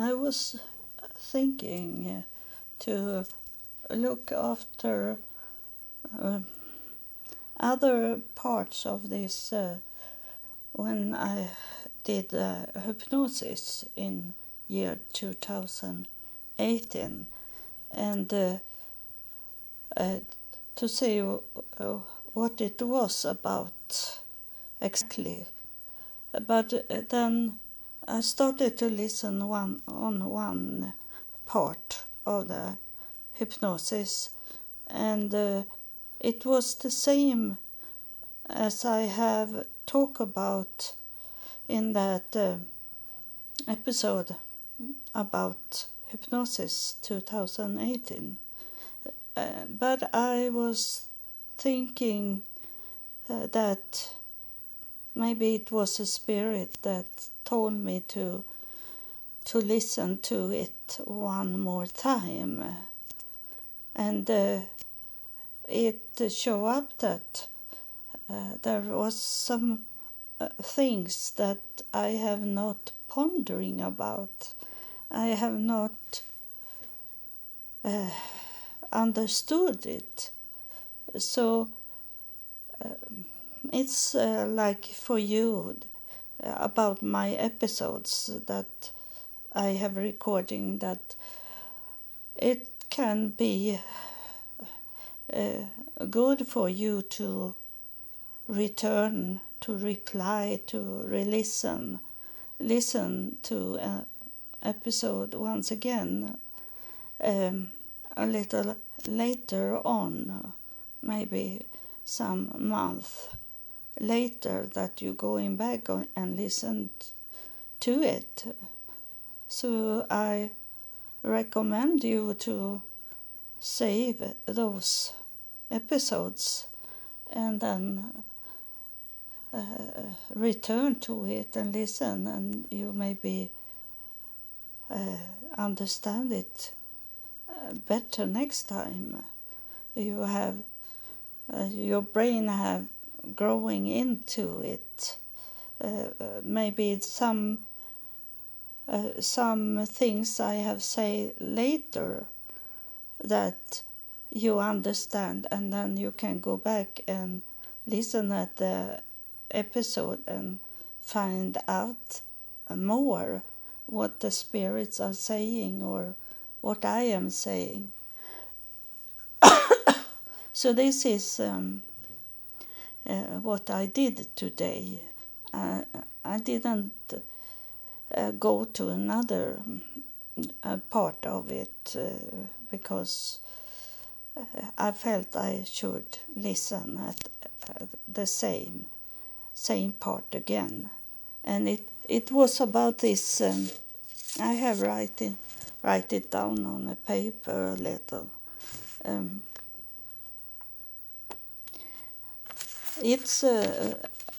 I was thinking uh, to look after uh, other parts of this uh, when I did uh, hypnosis in year 2018 and uh, uh, to see uh, what it was about exactly. But uh, then I started to listen one on one part of the hypnosis, and uh, it was the same as I have talked about in that uh, episode about hypnosis 2018. Uh, but I was thinking uh, that maybe it was a spirit that told me to to listen to it one more time and uh, it showed up that uh, there was some uh, things that I have not pondering about. I have not uh, understood it. So um, it's uh, like for you uh, about my episodes that I have recording that it can be uh, good for you to return to reply to re-listen listen to an episode once again um, a little later on maybe some month later that you're going back and listen to it so i recommend you to save those episodes and then uh, return to it and listen, and you maybe uh, understand it uh, better next time. You have uh, your brain have growing into it. Uh, uh, maybe some some things I have say later that you understand, and then you can go back and listen at the episode and find out more what the spirits are saying or what I am saying. so this is um, uh, what I did today. Uh, I didn't uh, go to another uh, part of it because I felt I should listen at the same same part again. And it, it was about this, um, I have write it, write it down on a paper a little. Um, it's uh,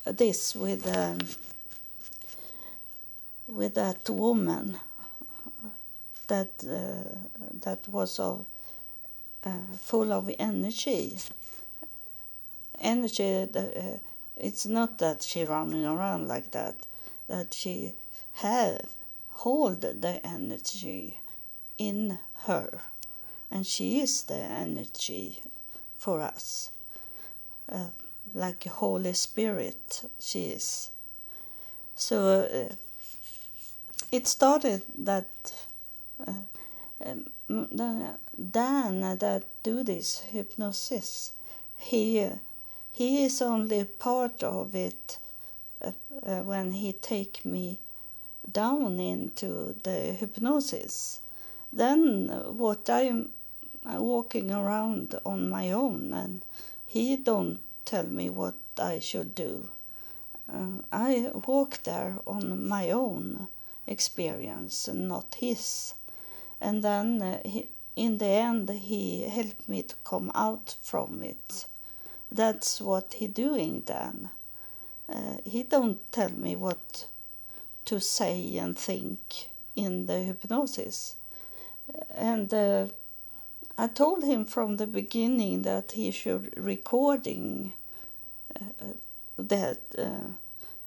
this with um, with that woman that uh, that was of uh, full of energy. Energy uh, it's not that she running around like that, that she have hold the energy in her, and she is the energy for us, uh, like Holy Spirit. She is. So uh, it started that uh, um, Dan that do this hypnosis, he he is only part of it uh, uh, when he take me down into the hypnosis. Then what I'm walking around on my own and he don't tell me what I should do. Uh, I walk there on my own experience not his. And then uh, he, in the end he helped me to come out from it that's what he doing then. Uh, he don't tell me what to say and think in the hypnosis. And uh, I told him from the beginning that he should recording that uh,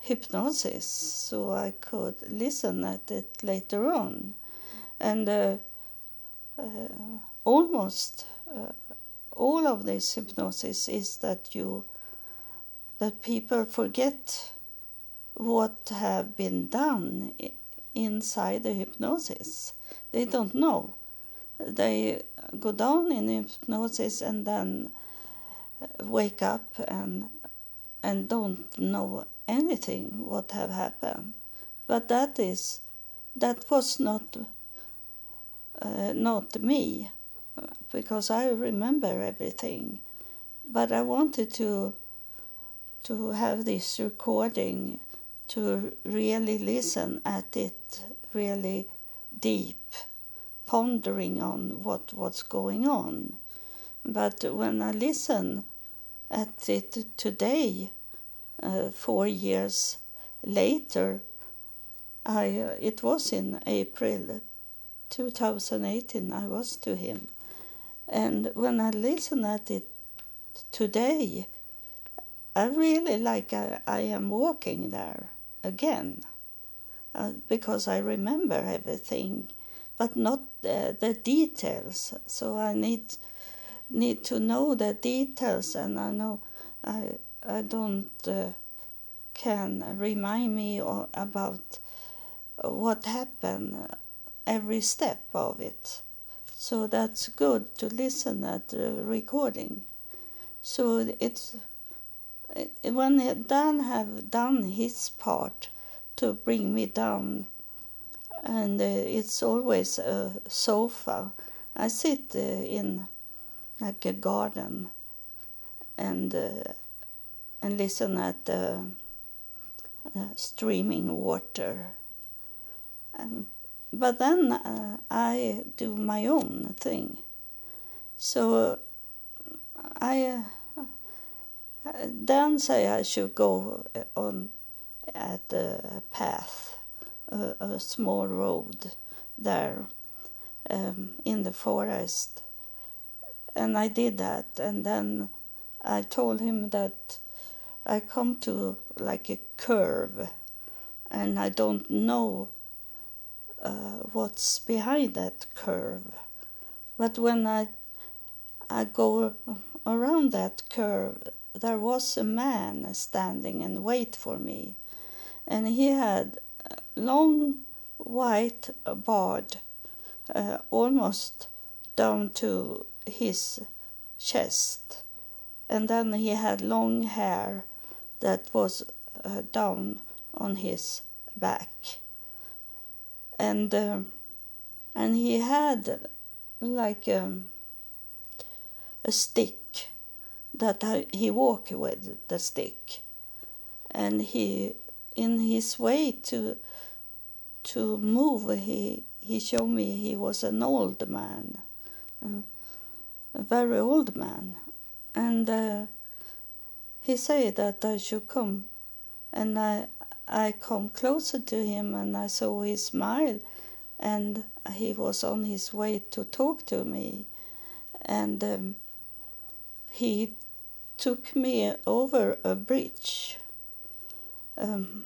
hypnosis so I could listen at it later on. and uh, uh, almost all of this hypnosis is that you that people forget what have been done inside the hypnosis. They don't know. They go down in hypnosis and then wake up and and don't know anything what have happened. But that is that was not uh, not me because I remember everything. But I wanted to to have this recording to really listen at it really deep, pondering on what what's going on. But when I listen at it today, uh, four years later, I uh, it was in April 2018. I was to him, and when I listen at it today, I really like I, I am walking there again uh, because I remember everything, but not the, the details. So I need need to know the details, and I know I I don't uh, can remind me about what happened every step of it. So that's good to listen at the recording. So it's when Dan have done his part to bring me down, and uh, it's always a sofa. I sit uh, in like a garden and uh, and listen at the streaming water. Um, but then uh, I do my own thing. So I then say I should go on at a path, a, a small road there um, in the forest. And I did that, and then I told him that I come to like a curve, and I don't know uh, what's behind that curve. But when I I go around that curve, there was a man standing and wait for me, and he had long white beard, uh, almost down to his chest, and then he had long hair that was uh, down on his back, and uh, and he had like um, a stick that he walked with the stick, and he, in his way to to move, he he showed me he was an old man, uh, a very old man, and uh, he said that I should come, and I I come closer to him and I saw his smile, and he was on his way to talk to me, and um, he took me over a bridge. Um,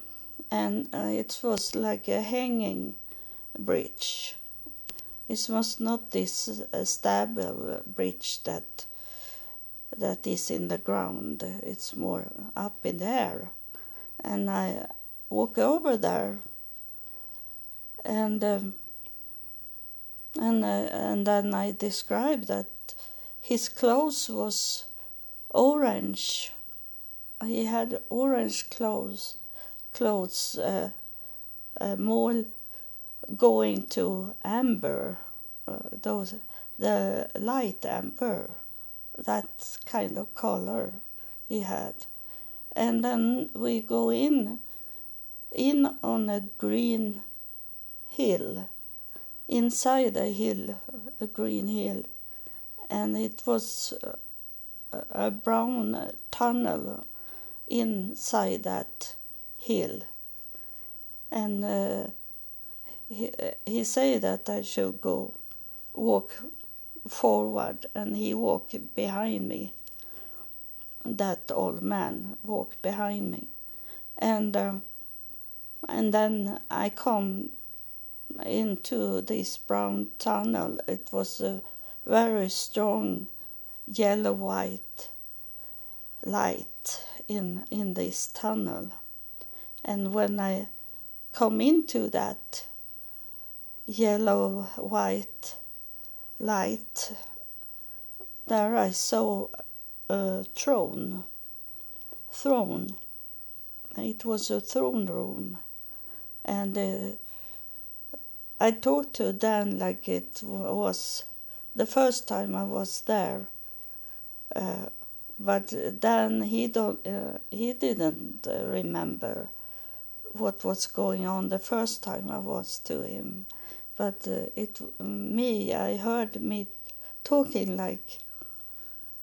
and uh, it was like a hanging bridge. It was not this uh, stable bridge that that is in the ground. It's more up in the air, and I walk over there, and um, and uh, and then I described that his clothes was orange. He had orange clothes, clothes uh, uh, more going to amber, uh, those the light amber, that kind of color he had, and then we go in, in on a green hill, inside a hill, a green hill, and it was uh, a brown tunnel inside that hill. And uh, he, he said that I should go walk forward and he walked behind me. That old man walked behind me. And uh, and then I come into this brown tunnel. It was a very strong yellow white light in in this tunnel. And when I come into that yellow white light, there I saw a throne. Throne. It was a throne room, and uh, I talked to Dan like it was the first time I was there. Uh, but Dan he don't uh, he didn't uh, remember what was going on the first time I was to him, but uh, it me I heard me talking like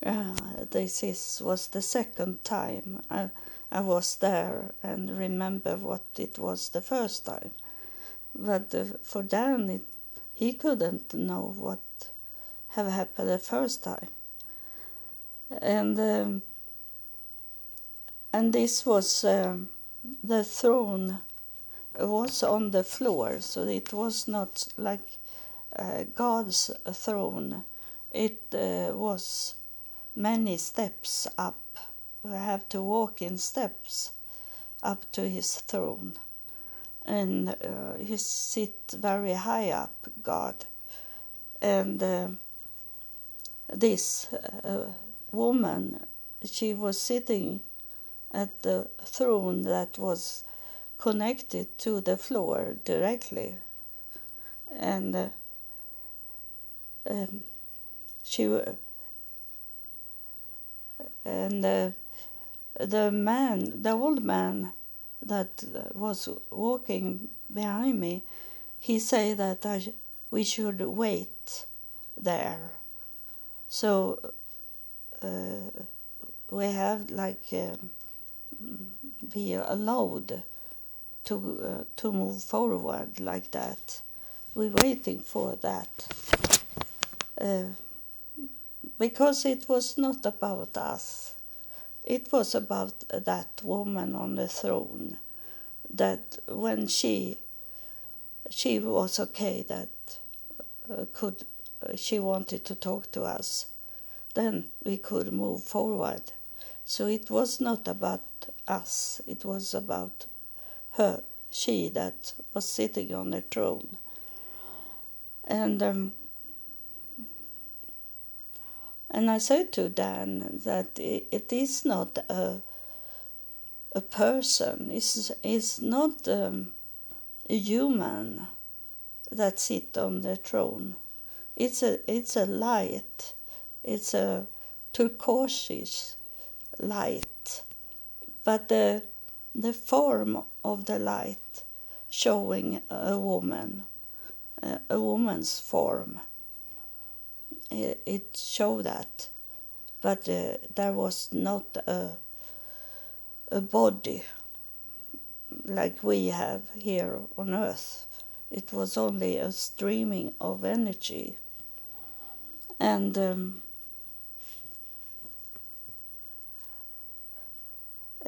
uh, this is was the second time I I was there and remember what it was the first time, but uh, for Dan it, he couldn't know what have happened the first time, and um, and this was. Um, the throne was on the floor, so it was not like uh, God's throne. It uh, was many steps up. We have to walk in steps up to his throne. And uh, he sit very high up, God. And uh, this uh, woman, she was sitting at the throne that was connected to the floor directly. And uh, um, she and uh, the man, the old man that was walking behind me, he said that I, we should wait there. So uh, we have like um, be allowed to uh, to move forward like that. We're waiting for that uh, because it was not about us. It was about that woman on the throne. That when she she was okay, that uh, could she wanted to talk to us, then we could move forward. So it was not about us, it was about her, she that was sitting on the throne. And um, and I said to Dan that it is not a a person. It's, it's not um, a human that sit on the throne. It's a it's a light. It's a turquoise light, but the, the form of the light showing a woman, a woman's form. It, it showed that, but uh, there was not a, a body like we have here on earth. It was only a streaming of energy. And um,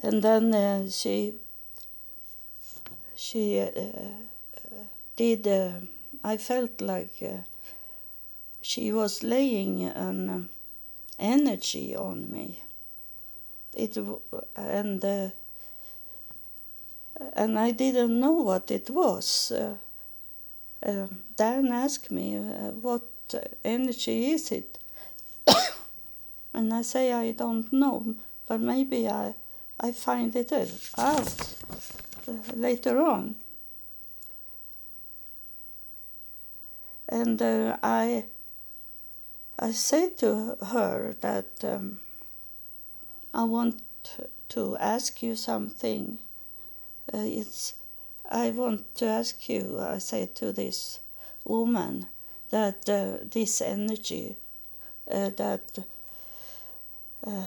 and then uh, she she uh, did uh, I felt like uh, she was laying an uh, energy on me. It and uh, and I didn't know what it was. Dan asked me what energy is it? And I say I don't know but maybe I I find it out. uh, later on. And uh, I, I say to her that um, I want to ask you something. Uh, it's, I want to ask you, I say to this woman, that uh, this energy, uh, that uh,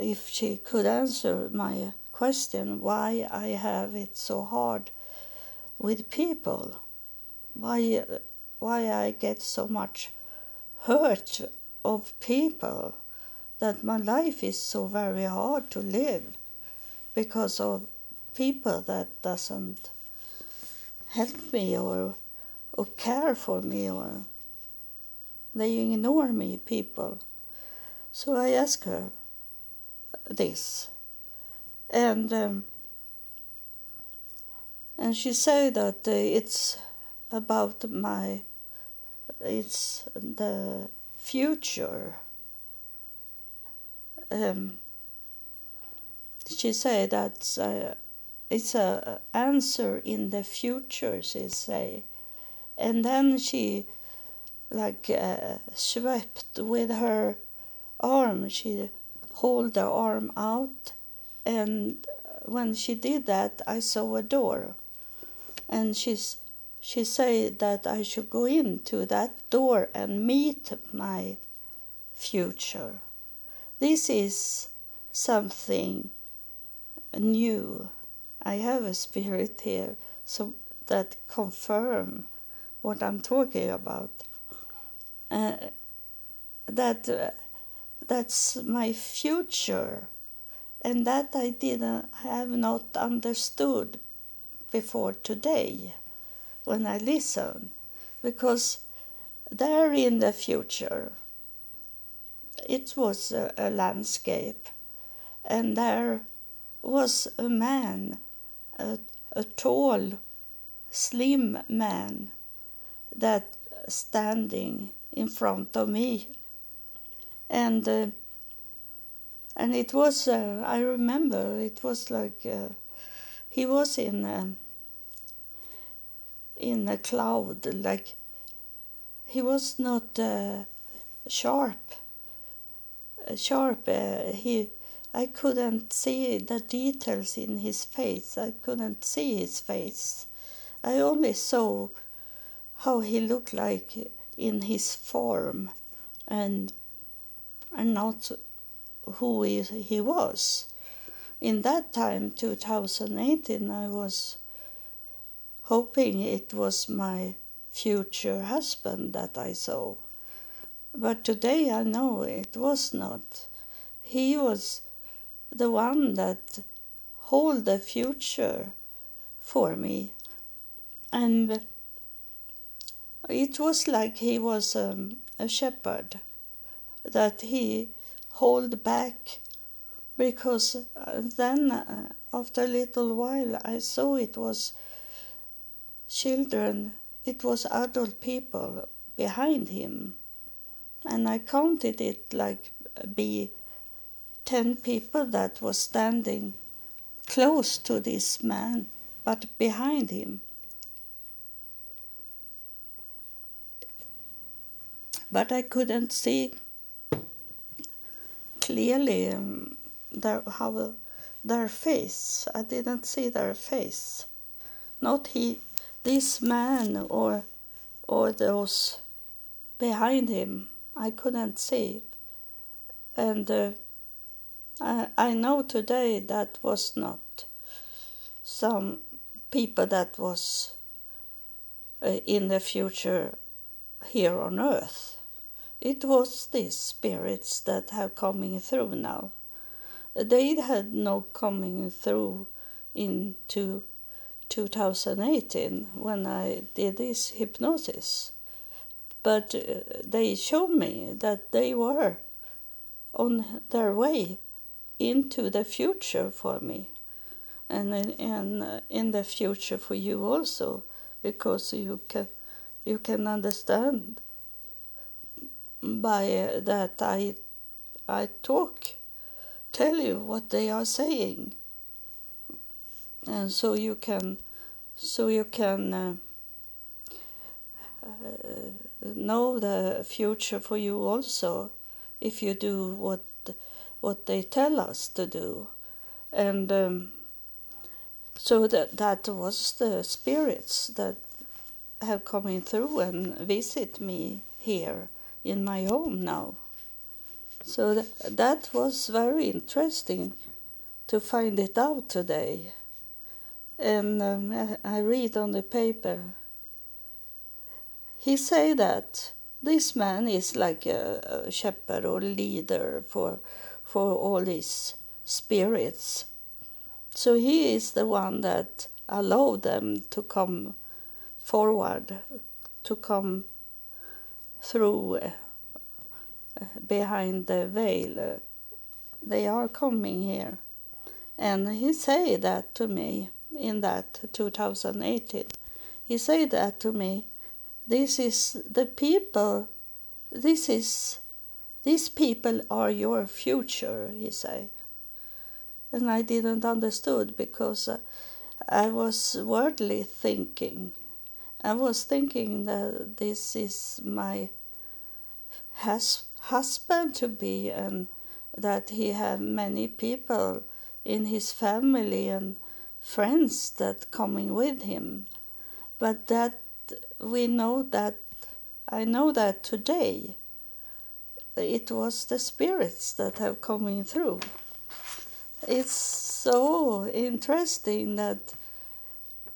if she could answer my question why I have it so hard with people, why why I get so much hurt of people, that my life is so very hard to live because of people that doesn't help me or or care for me or they ignore me people. So i ask her this and um, and she said that uh, it's about my it's the future. Um, she said that uh, it's a answer in the future she say. And then she like uh, swept with her arm. She hold the arm out and when she did that i saw a door. And she's she said that i should go into that door and meet my future. This is something new. I have a spirit here so that confirm what i'm talking about. Uh, that uh, that's my future and that I didn't have not understood before today when I listen because there in the future it was a, a landscape and there was a man a, a tall slim man that standing in front of me. And uh, and it was uh, I remember it was like uh, he was in um, in a cloud like he was not uh, sharp uh, sharp uh, he I couldn't see the details in his face I couldn't see his face. I only saw how he looked like in his form and and not who he, he was. In that time, 2018, I was hoping it was my future husband that I saw. But today I know it was not. He was the one that hold the future for me. And it was like he was um, a shepherd that he hold back because uh, then uh, after a little while I saw it was children it was adult people behind him. And I counted it like be 10 people that was standing close to this man but behind him. But I couldn't see clearly um, their how their face. I didn't see their face. Not he, this man or or those behind him. I couldn't see, and uh, I I know today that was not some people that was uh, in the future here on earth. It was these spirits that have coming through now. They had no coming through into 2018 when I did this hypnosis. But uh, they showed me that they were on their way into the future for me and in, in, uh, in the future for you also because you can you can understand by that I I talk tell you what they are saying. And so you can so you can uh, uh, know the future for you also if you do what what they tell us to do. And um, so that that was the spirits that have come in through and visit me here in my home now. So th- that was very interesting to find it out today. And um, I read on the paper. He say that this man is like a, a shepherd or leader for for all these spirits. So he is the one that allowed them to come forward to come through uh, behind the veil. They are coming here. And he said that to me in that 2018. He said that to me. This is the people, this is, these people are your future, he said. And I didn't understood because uh, I was worldly thinking. I was thinking that this is my hus- husband to be and that he have many people in his family and friends that coming with him. But that we know that i know that today it was the spirits that have coming through. It's so interesting that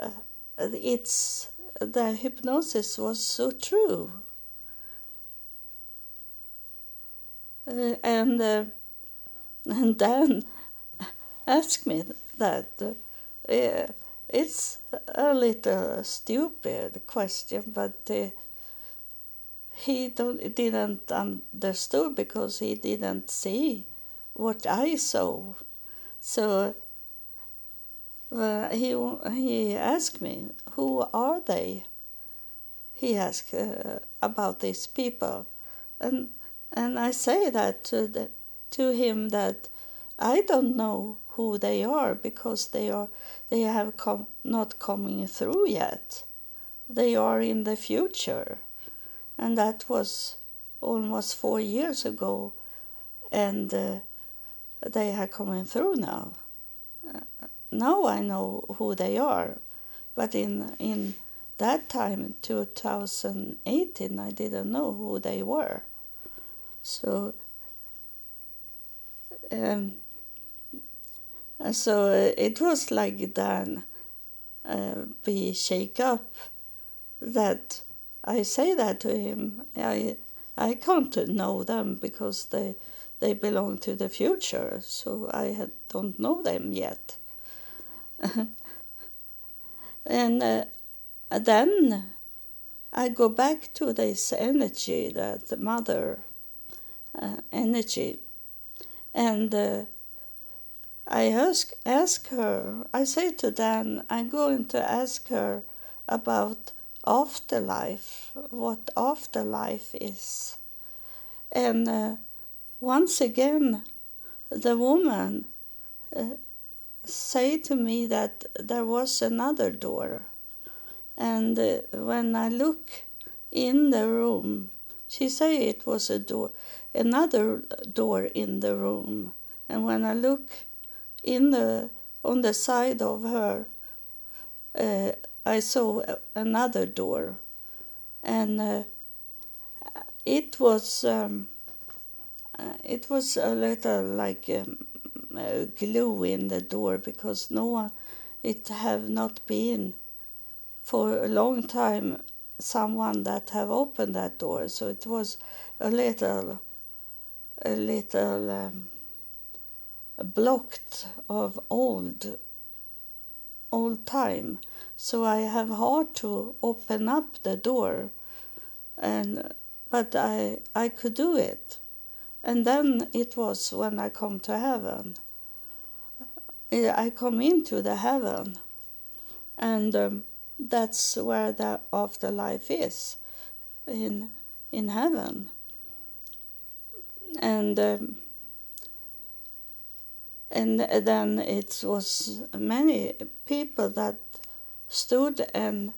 uh, it's the hypnosis was so true. Uh, and uh, and then ask me that uh, it's a little stupid question but uh, he don't, didn't understood because he didn't see what I saw. So uh, he he asked me who are they he asked uh, about these people and and I say that to the, to him that I don't know who they are because they are they have come not coming through yet. They are in the future, and that was almost four years ago, and uh, they are coming through now. Now I know who they are, but in in that time, 2018, I didn't know who they were. So um, so uh, it was like then uh, we shake up that I say that to him. I I can't know them because they they belong to the future, so I had, don't know them yet. and uh, then I go back to this energy, that the mother uh, energy, and uh, I ask ask her. I say to Dan, I'm going to ask her about afterlife, what afterlife is, and uh, once again, the woman uh, say to me that there was another door, and uh, when I look in the room, she say it was a door, another door in the room, and when I look in the on the side of her uh, I saw another door. And uh, it was um, uh, it was a little like um, glue in the door because no one it have not been for a long time someone that have opened that door. So it was a little a little um, blocked of old old time. So i have hard to open up the door and but i i could do it. And then it was when i come to heaven i come into the heaven. And um, that's where the afterlife is in in heaven. And um, and then it was many people that stood and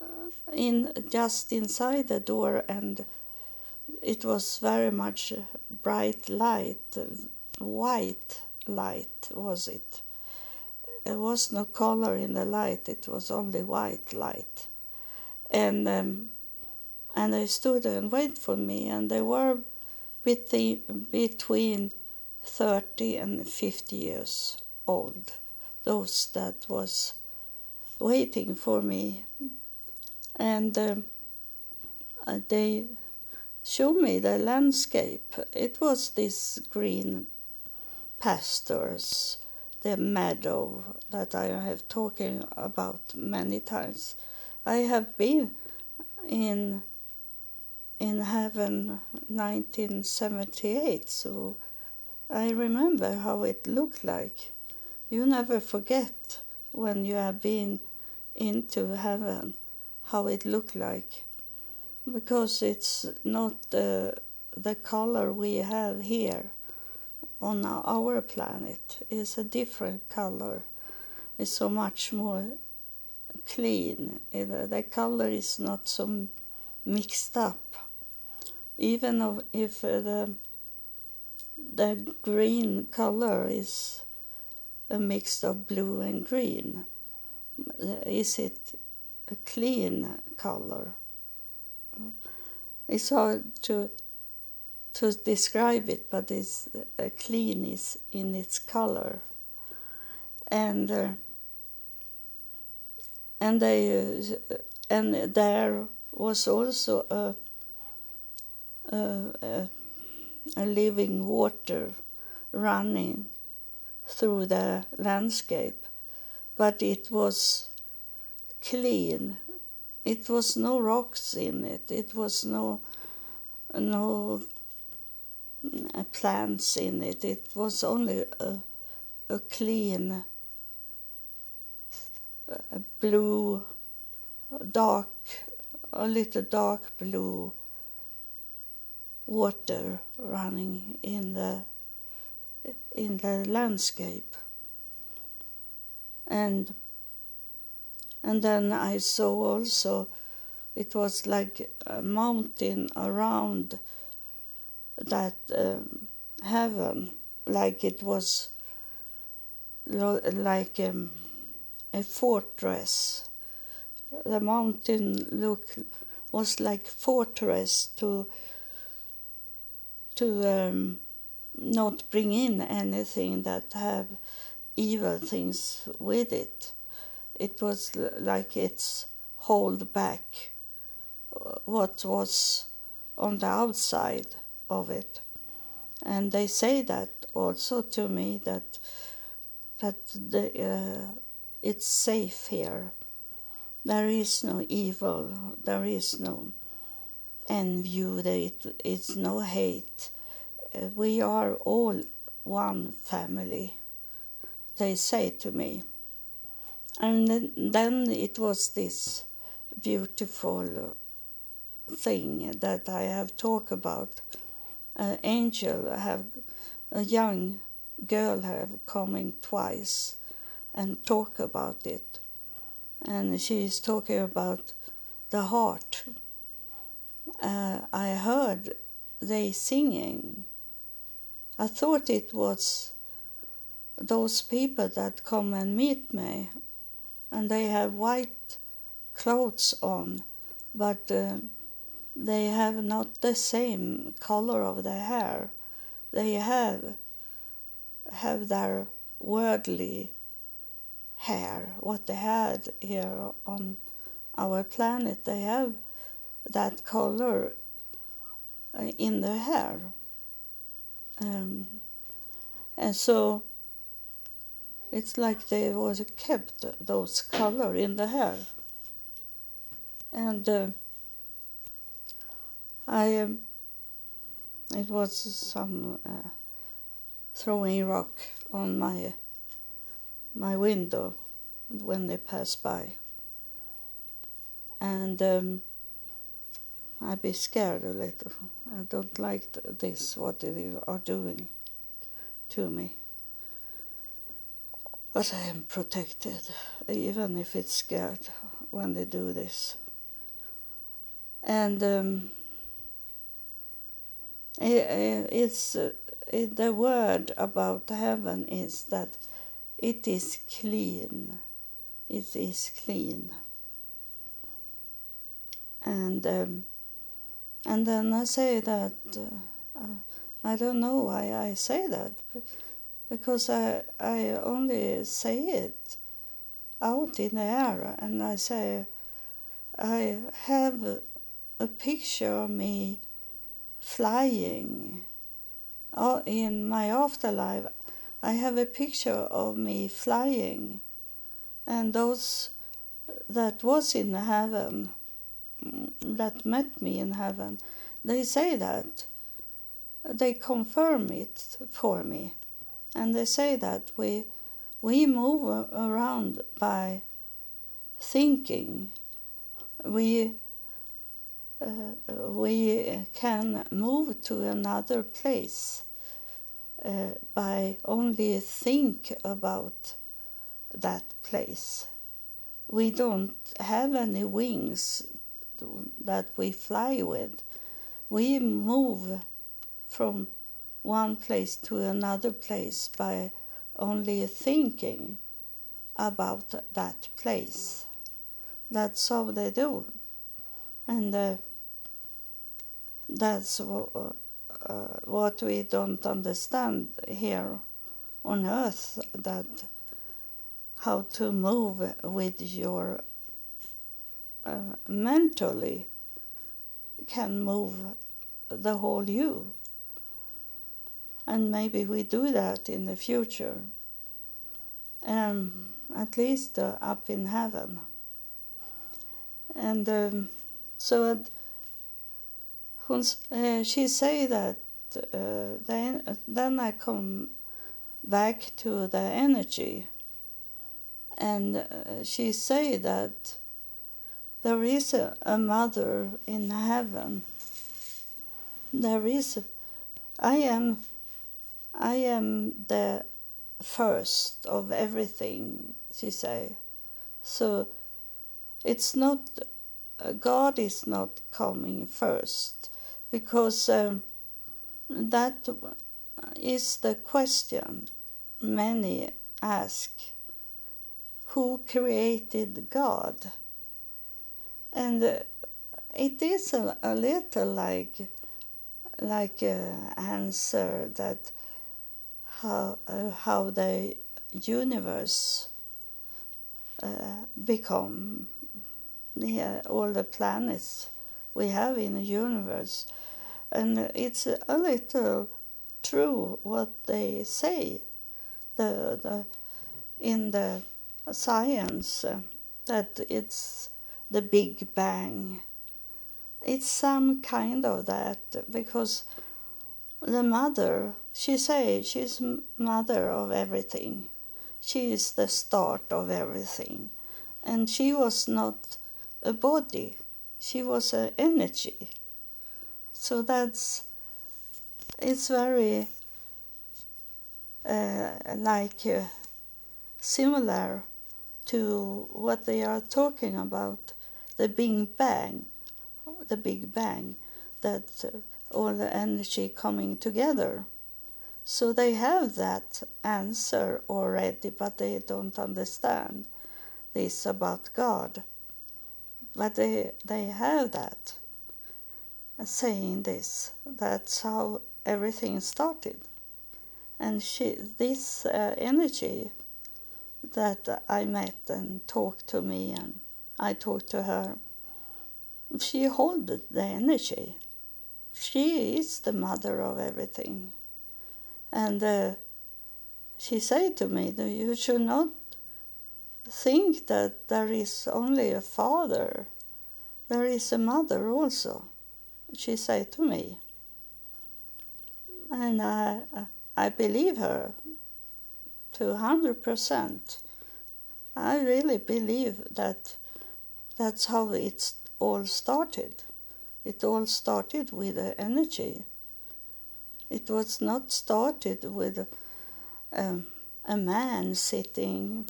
uh, in just inside the door and it was very much bright light white light was it? There was no color in the light it was only white light. And um, and they stood and waited for me and they were between between 30 and 50 years old those that was waiting for me. And um, uh, they showed me the landscape. It was this green pastures the meadow that i have talking about many times. I have been in in heaven 1978 so I remember how it looked like. You never forget when you have been into heaven how it looked like. Because it's not the the color we have here on our planet is a different color. It's so much more clean. Uh, the color is not so mixed up. Even if uh, the the green color is a mix of blue and green uh, is it a clean color? It's hard to to describe it, but it's uh, clean is in its color, and uh, and they uh, and there was also a, a, a living water running through the landscape, but it was clean. It was no rocks in it. It was no no plants in it. It was only a, a clean a blue, dark, a little dark blue water running in the in the landscape. And and then I saw also it was like a mountain around that um, heaven, like it was like um, a fortress. The mountain look was like fortress to to um, not bring in anything that have evil things with it. It was like it's hold back uh, what was on the outside of it. And they say that also to me that that the, uh, it's safe here. There is no evil. There is no envy. There it, it's no hate. Uh, we are all one family. They say to me. And then, then it was this beautiful thing that I have talked about an angel have a young girl have coming twice and talk about it. And she is talking about the heart. Uh, i heard they singing. I thought it was those people that come and meet me. And they have white clothes on. But uh, they have not the same color of the hair. They have have their worldly hair, what they had here on our planet. They have that color uh, in their hair. Um, and so it's like they was kept those color in the hair. And uh, I um, it was some uh, throwing rock on my my window when they passed by, and um, I'd be scared a little. I don't like this what they are doing to me. But I am protected, even if it's scared when they do this. And um, it's uh, the word about heaven is that it is clean. It is clean. And um, and then I say that uh, I don't know why I say that because I I only say it out in the air and I say I have a picture of me flying. Oh, in my afterlife, I have a picture of me flying, and those that was in heaven mm, that met me in heaven, they say that they confirm it for me, and they say that we we move around by thinking. We we can move to another place uh, by only think about that place. We don't have any wings that we fly with. We move from one place to another place by only thinking about that place. That's how they do. And uh, that's uh, what we don't understand here on earth that how to move with your uh, mentally can move the whole you. And maybe we do that in the future um, at least uh, up in heaven. And um, so uh, she say that uh, then then I come back to the energy, and uh, she say that there is a, a mother in heaven. There is, I am, I am the first of everything. She say, so it's not God is not coming first because um, that is the question many ask who created God? And uh, it is a, a little like like an answer that how uh, how the universe uh, become yeah, all the planets we have in the universe. And it's a little true what they say. The, the in the science uh, that it's the big bang. It's some kind of that because the mother she say she's mother of everything. She is the start of everything. And she was not a body she was an energy. So that's it's very uh, like uh, similar to what they are talking about the big bang the big bang that uh, all the energy coming together. So they have that answer already but they don't understand this about god but they they have that saying this. That's how everything started. And she, this uh, energy that I met and talked to me and I talked to her, she held the energy. She is the mother of everything. And uh, she said to me you should not think that there is only a father. There is a mother also she said to me. And I, I believe her to 100%. I really believe that that's how it all started. It all started with the energy. It was not started with um, a man sitting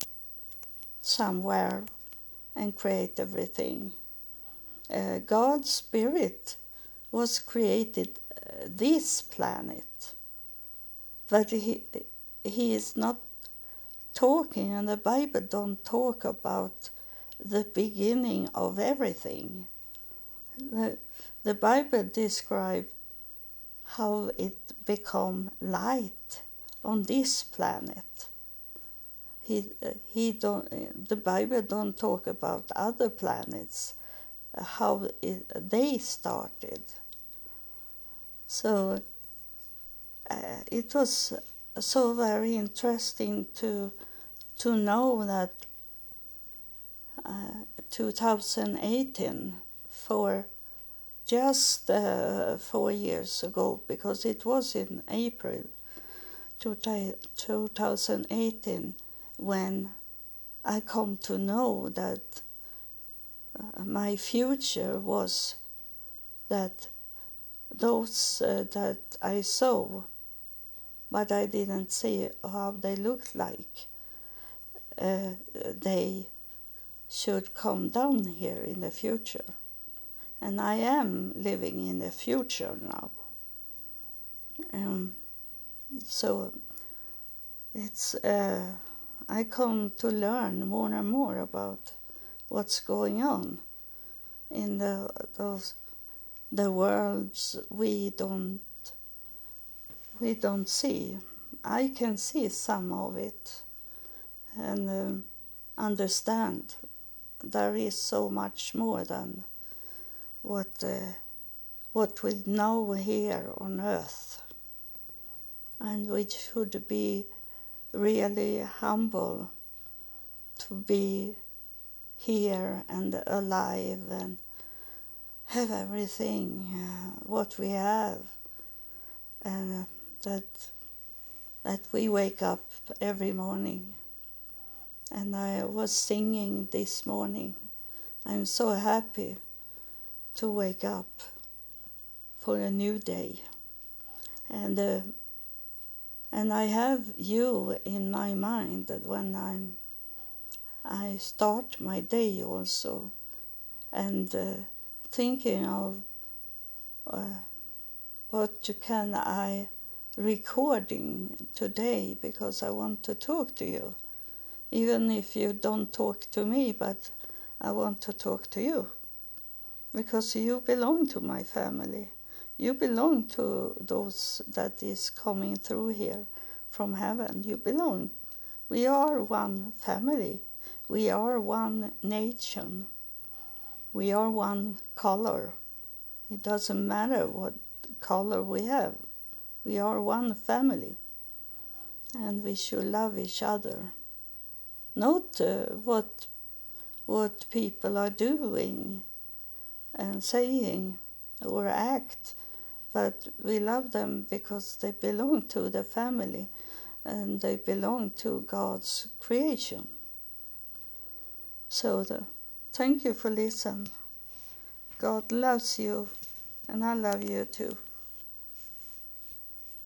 somewhere and create everything. Uh, God's spirit was created uh, this planet. But he, he is not talking, and the Bible don't talk about the beginning of everything. The, the Bible describe how it become light on this planet. He, he don't, the Bible don't talk about other planets, how it, they started. So uh, it was so very interesting to to know that uh, 2018 for just uh, four years ago because it was in April 2018 when I come to know that uh, my future was that those uh, that I saw, but I didn't see how they looked like, uh, they should come down here in the future. And I am living in the future now. Um, so it's uh, I come to learn more and more about what's going on in the those the worlds we don't we don't see. I can see some of it and um, understand there is so much more than what uh, what we know here on earth and we should be really humble to be here and alive and have everything uh, what we have and uh, that that we wake up every morning. And I was singing this morning. I'm so happy to wake up for a new day. And uh, and I have you in my mind that when I'm I start my day also. And uh, thinking of uh, what can I recording today because I want to talk to you. Even if you don't talk to me but I want to talk to you. Because you belong to my family you belong to those that is coming through here from heaven. You belong. We are one family. We are one nation. We are one color. It doesn't matter what color we have. We are one family. And we should love each other. Not uh, what, what people are doing and saying or act but we love them because they belong to the family and they belong to God's creation. So the, thank you for listening. God loves you and I love you too.